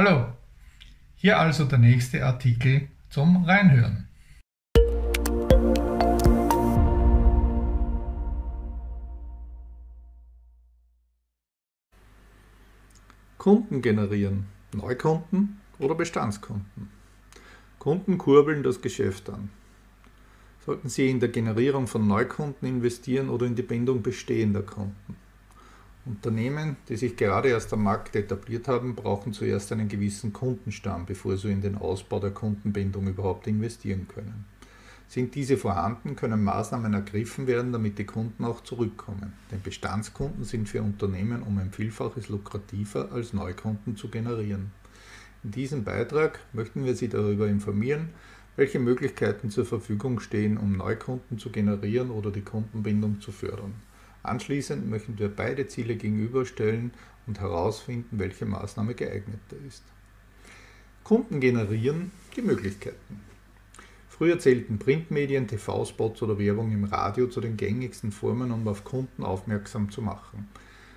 Hallo, hier also der nächste Artikel zum Reinhören. Kunden generieren, Neukunden oder Bestandskunden. Kunden kurbeln das Geschäft an. Sollten Sie in der Generierung von Neukunden investieren oder in die Bindung bestehender Kunden? Unternehmen, die sich gerade erst am Markt etabliert haben, brauchen zuerst einen gewissen Kundenstamm, bevor sie in den Ausbau der Kundenbindung überhaupt investieren können. Sind diese vorhanden, können Maßnahmen ergriffen werden, damit die Kunden auch zurückkommen. Denn Bestandskunden sind für Unternehmen um ein Vielfaches lukrativer als Neukunden zu generieren. In diesem Beitrag möchten wir Sie darüber informieren, welche Möglichkeiten zur Verfügung stehen, um Neukunden zu generieren oder die Kundenbindung zu fördern. Anschließend möchten wir beide Ziele gegenüberstellen und herausfinden, welche Maßnahme geeigneter ist. Kunden generieren die Möglichkeiten. Früher zählten Printmedien, TV-Spots oder Werbung im Radio zu den gängigsten Formen, um auf Kunden aufmerksam zu machen.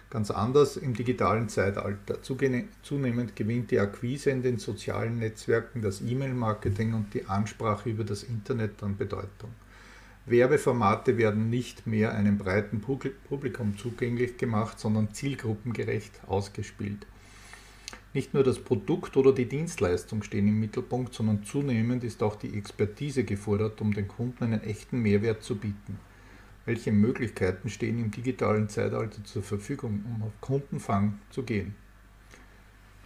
Ganz anders im digitalen Zeitalter. Zunehmend gewinnt die Akquise in den sozialen Netzwerken, das E-Mail-Marketing und die Ansprache über das Internet an Bedeutung. Werbeformate werden nicht mehr einem breiten Publikum zugänglich gemacht, sondern zielgruppengerecht ausgespielt. Nicht nur das Produkt oder die Dienstleistung stehen im Mittelpunkt, sondern zunehmend ist auch die Expertise gefordert, um den Kunden einen echten Mehrwert zu bieten. Welche Möglichkeiten stehen im digitalen Zeitalter zur Verfügung, um auf Kundenfang zu gehen?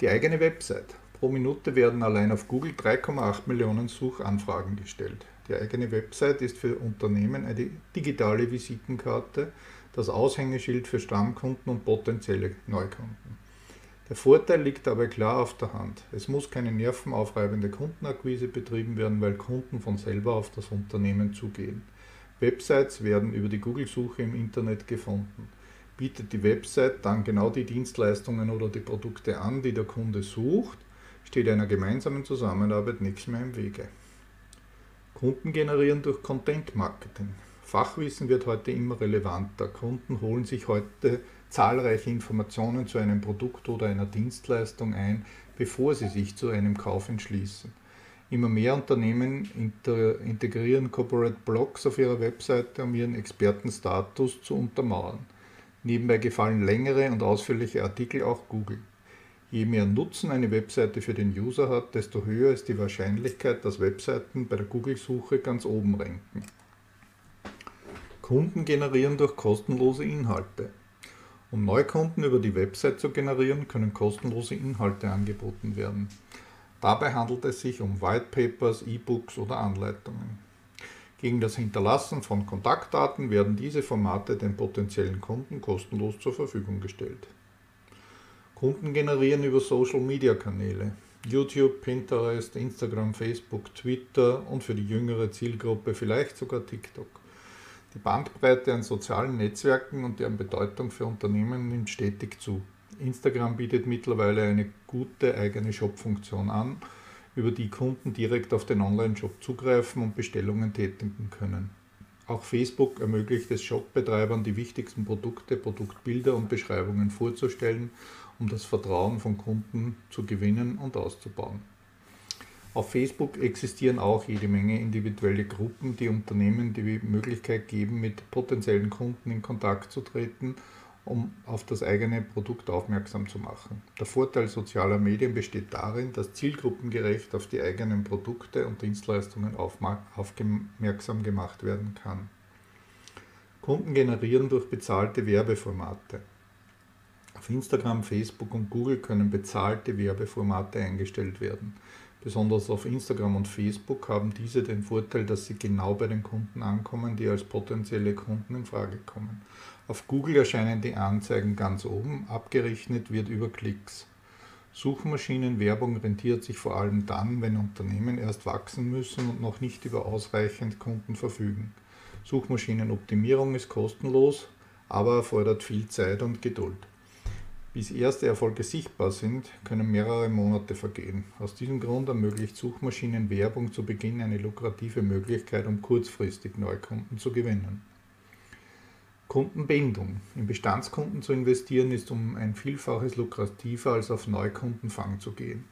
Die eigene Website. Pro Minute werden allein auf Google 3,8 Millionen Suchanfragen gestellt. Die eigene Website ist für Unternehmen eine digitale Visitenkarte, das Aushängeschild für Stammkunden und potenzielle Neukunden. Der Vorteil liegt dabei klar auf der Hand. Es muss keine nervenaufreibende Kundenakquise betrieben werden, weil Kunden von selber auf das Unternehmen zugehen. Websites werden über die Google-Suche im Internet gefunden. Bietet die Website dann genau die Dienstleistungen oder die Produkte an, die der Kunde sucht, steht einer gemeinsamen Zusammenarbeit nichts mehr im Wege. Kunden generieren durch Content Marketing. Fachwissen wird heute immer relevanter. Kunden holen sich heute zahlreiche Informationen zu einem Produkt oder einer Dienstleistung ein, bevor sie sich zu einem Kauf entschließen. Immer mehr Unternehmen integrieren Corporate Blogs auf ihrer Webseite, um ihren Expertenstatus zu untermauern. Nebenbei gefallen längere und ausführliche Artikel auch Google. Je mehr Nutzen eine Webseite für den User hat, desto höher ist die Wahrscheinlichkeit, dass Webseiten bei der Google-Suche ganz oben ranken. Kunden generieren durch kostenlose Inhalte. Um Neukunden über die Website zu generieren, können kostenlose Inhalte angeboten werden. Dabei handelt es sich um White Papers, E-Books oder Anleitungen. Gegen das Hinterlassen von Kontaktdaten werden diese Formate den potenziellen Kunden kostenlos zur Verfügung gestellt. Kunden generieren über Social-Media-Kanäle. YouTube, Pinterest, Instagram, Facebook, Twitter und für die jüngere Zielgruppe vielleicht sogar TikTok. Die Bandbreite an sozialen Netzwerken und deren Bedeutung für Unternehmen nimmt stetig zu. Instagram bietet mittlerweile eine gute eigene Shop-Funktion an, über die Kunden direkt auf den Online-Shop zugreifen und Bestellungen tätigen können. Auch Facebook ermöglicht es Shopbetreibern, die wichtigsten Produkte, Produktbilder und Beschreibungen vorzustellen, um das Vertrauen von Kunden zu gewinnen und auszubauen. Auf Facebook existieren auch jede Menge individuelle Gruppen, die Unternehmen die Möglichkeit geben, mit potenziellen Kunden in Kontakt zu treten um auf das eigene Produkt aufmerksam zu machen. Der Vorteil sozialer Medien besteht darin, dass zielgruppengerecht auf die eigenen Produkte und Dienstleistungen aufmerksam gemacht werden kann. Kunden generieren durch bezahlte Werbeformate. Auf Instagram, Facebook und Google können bezahlte Werbeformate eingestellt werden. Besonders auf Instagram und Facebook haben diese den Vorteil, dass sie genau bei den Kunden ankommen, die als potenzielle Kunden in Frage kommen. Auf Google erscheinen die Anzeigen ganz oben, abgerechnet wird über Klicks. Suchmaschinenwerbung rentiert sich vor allem dann, wenn Unternehmen erst wachsen müssen und noch nicht über ausreichend Kunden verfügen. Suchmaschinenoptimierung ist kostenlos, aber erfordert viel Zeit und Geduld. Bis erste Erfolge sichtbar sind, können mehrere Monate vergehen. Aus diesem Grund ermöglicht Suchmaschinenwerbung zu Beginn eine lukrative Möglichkeit, um kurzfristig Neukunden zu gewinnen. Kundenbindung. In Bestandskunden zu investieren ist um ein Vielfaches lukrativer als auf Neukundenfang zu gehen.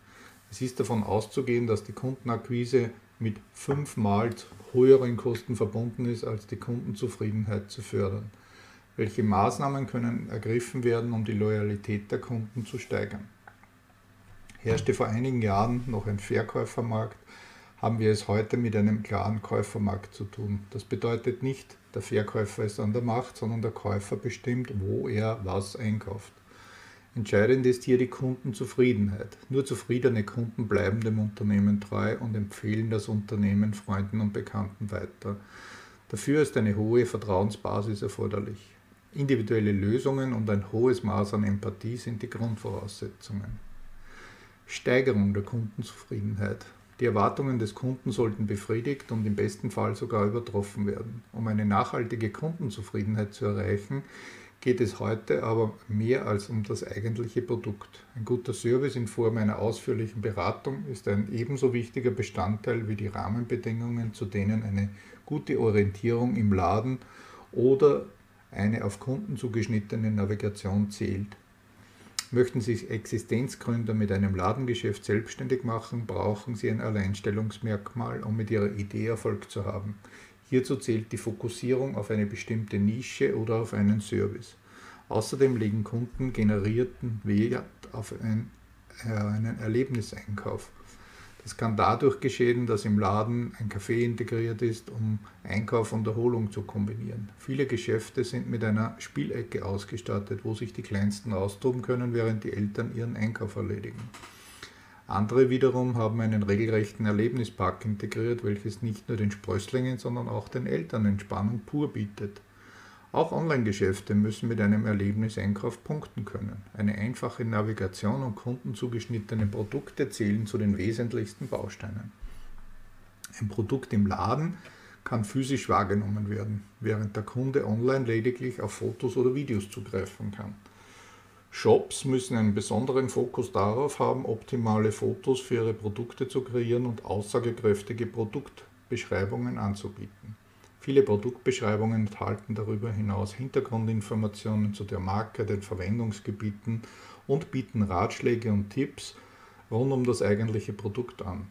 Es ist davon auszugehen, dass die Kundenakquise mit fünfmal höheren Kosten verbunden ist, als die Kundenzufriedenheit zu fördern. Welche Maßnahmen können ergriffen werden, um die Loyalität der Kunden zu steigern? Herrschte vor einigen Jahren noch ein Verkäufermarkt, haben wir es heute mit einem klaren Käufermarkt zu tun. Das bedeutet nicht, der Verkäufer ist an der Macht, sondern der Käufer bestimmt, wo er was einkauft. Entscheidend ist hier die Kundenzufriedenheit. Nur zufriedene Kunden bleiben dem Unternehmen treu und empfehlen das Unternehmen Freunden und Bekannten weiter. Dafür ist eine hohe Vertrauensbasis erforderlich. Individuelle Lösungen und ein hohes Maß an Empathie sind die Grundvoraussetzungen. Steigerung der Kundenzufriedenheit. Die Erwartungen des Kunden sollten befriedigt und im besten Fall sogar übertroffen werden. Um eine nachhaltige Kundenzufriedenheit zu erreichen, geht es heute aber mehr als um das eigentliche Produkt. Ein guter Service in Form einer ausführlichen Beratung ist ein ebenso wichtiger Bestandteil wie die Rahmenbedingungen, zu denen eine gute Orientierung im Laden oder eine auf Kunden zugeschnittene Navigation zählt. Möchten Sie Existenzgründer mit einem Ladengeschäft selbstständig machen, brauchen Sie ein Alleinstellungsmerkmal, um mit Ihrer Idee Erfolg zu haben. Hierzu zählt die Fokussierung auf eine bestimmte Nische oder auf einen Service. Außerdem legen Kunden generierten Wert auf ein, äh, einen Erlebniseinkauf. Das kann dadurch geschehen, dass im Laden ein Café integriert ist, um Einkauf und Erholung zu kombinieren. Viele Geschäfte sind mit einer Spielecke ausgestattet, wo sich die Kleinsten austoben können, während die Eltern ihren Einkauf erledigen. Andere wiederum haben einen regelrechten Erlebnispark integriert, welches nicht nur den Sprösslingen, sondern auch den Eltern Entspannung pur bietet. Auch Online-Geschäfte müssen mit einem Erlebniseinkauf punkten können. Eine einfache Navigation und kundenzugeschnittene Produkte zählen zu den wesentlichsten Bausteinen. Ein Produkt im Laden kann physisch wahrgenommen werden, während der Kunde online lediglich auf Fotos oder Videos zugreifen kann. Shops müssen einen besonderen Fokus darauf haben, optimale Fotos für ihre Produkte zu kreieren und aussagekräftige Produktbeschreibungen anzubieten. Viele Produktbeschreibungen enthalten darüber hinaus Hintergrundinformationen zu der Marke, den Verwendungsgebieten und bieten Ratschläge und Tipps rund um das eigentliche Produkt an.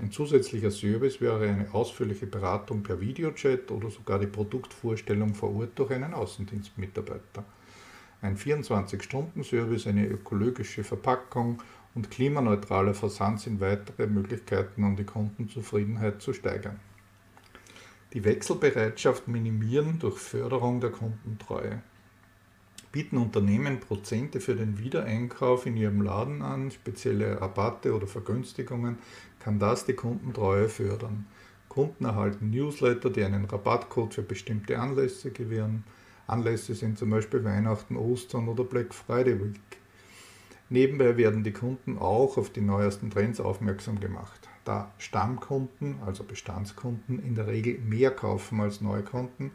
Ein zusätzlicher Service wäre eine ausführliche Beratung per Videochat oder sogar die Produktvorstellung vor Ort durch einen Außendienstmitarbeiter. Ein 24-Stunden-Service, eine ökologische Verpackung und klimaneutraler Versand sind weitere Möglichkeiten, um die Kundenzufriedenheit zu steigern die Wechselbereitschaft minimieren durch Förderung der Kundentreue. Bieten Unternehmen Prozente für den Wiedereinkauf in ihrem Laden an, spezielle Rabatte oder Vergünstigungen, kann das die Kundentreue fördern. Kunden erhalten Newsletter, die einen Rabattcode für bestimmte Anlässe gewähren. Anlässe sind zum Beispiel Weihnachten, Ostern oder Black Friday Week. Nebenbei werden die Kunden auch auf die neuesten Trends aufmerksam gemacht. Da Stammkunden, also Bestandskunden, in der Regel mehr kaufen als Neukunden,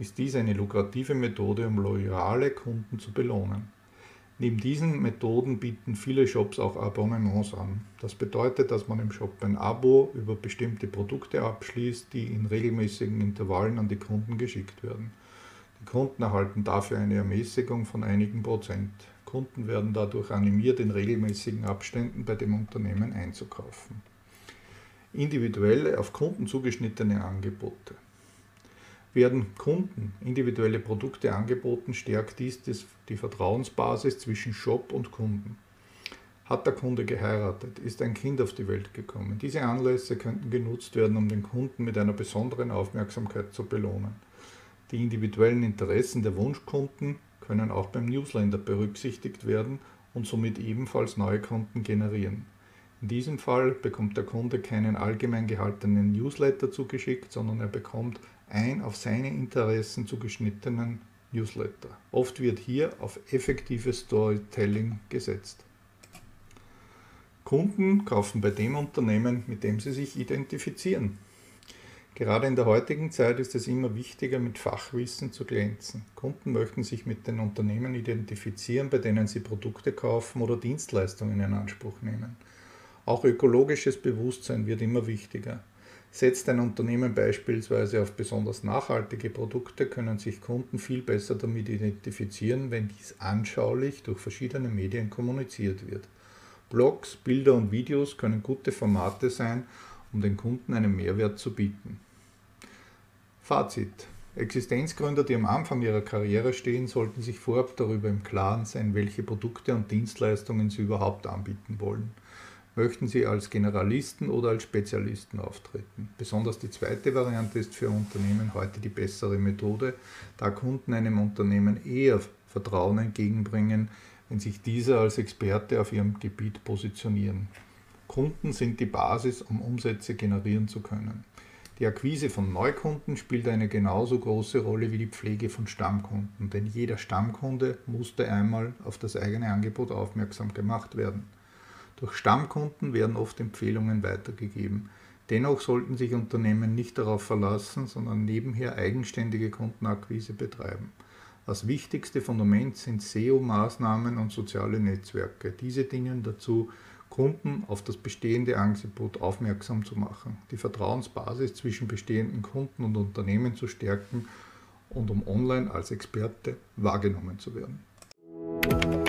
ist dies eine lukrative Methode, um loyale Kunden zu belohnen. Neben diesen Methoden bieten viele Shops auch Abonnements an. Das bedeutet, dass man im Shop ein Abo über bestimmte Produkte abschließt, die in regelmäßigen Intervallen an die Kunden geschickt werden. Die Kunden erhalten dafür eine Ermäßigung von einigen Prozent. Kunden werden dadurch animiert, in regelmäßigen Abständen bei dem Unternehmen einzukaufen individuelle, auf Kunden zugeschnittene Angebote. Werden Kunden individuelle Produkte angeboten, stärkt dies die Vertrauensbasis zwischen Shop und Kunden. Hat der Kunde geheiratet? Ist ein Kind auf die Welt gekommen? Diese Anlässe könnten genutzt werden, um den Kunden mit einer besonderen Aufmerksamkeit zu belohnen. Die individuellen Interessen der Wunschkunden können auch beim Newsletter berücksichtigt werden und somit ebenfalls neue Kunden generieren. In diesem Fall bekommt der Kunde keinen allgemein gehaltenen Newsletter zugeschickt, sondern er bekommt ein auf seine Interessen zugeschnittenen Newsletter. Oft wird hier auf effektives Storytelling gesetzt. Kunden kaufen bei dem Unternehmen, mit dem sie sich identifizieren. Gerade in der heutigen Zeit ist es immer wichtiger, mit Fachwissen zu glänzen. Kunden möchten sich mit den Unternehmen identifizieren, bei denen sie Produkte kaufen oder Dienstleistungen in Anspruch nehmen. Auch ökologisches Bewusstsein wird immer wichtiger. Setzt ein Unternehmen beispielsweise auf besonders nachhaltige Produkte, können sich Kunden viel besser damit identifizieren, wenn dies anschaulich durch verschiedene Medien kommuniziert wird. Blogs, Bilder und Videos können gute Formate sein, um den Kunden einen Mehrwert zu bieten. Fazit. Existenzgründer, die am Anfang ihrer Karriere stehen, sollten sich vorab darüber im Klaren sein, welche Produkte und Dienstleistungen sie überhaupt anbieten wollen. Möchten sie als Generalisten oder als Spezialisten auftreten? Besonders die zweite Variante ist für Unternehmen heute die bessere Methode, da Kunden einem Unternehmen eher Vertrauen entgegenbringen, wenn sich dieser als Experte auf ihrem Gebiet positionieren. Kunden sind die Basis, um Umsätze generieren zu können. Die Akquise von Neukunden spielt eine genauso große Rolle wie die Pflege von Stammkunden, denn jeder Stammkunde musste einmal auf das eigene Angebot aufmerksam gemacht werden. Durch Stammkunden werden oft Empfehlungen weitergegeben. Dennoch sollten sich Unternehmen nicht darauf verlassen, sondern nebenher eigenständige Kundenakquise betreiben. Das wichtigste Fundament sind SEO-Maßnahmen und soziale Netzwerke. Diese dienen dazu, Kunden auf das bestehende Angebot aufmerksam zu machen, die Vertrauensbasis zwischen bestehenden Kunden und Unternehmen zu stärken und um online als Experte wahrgenommen zu werden.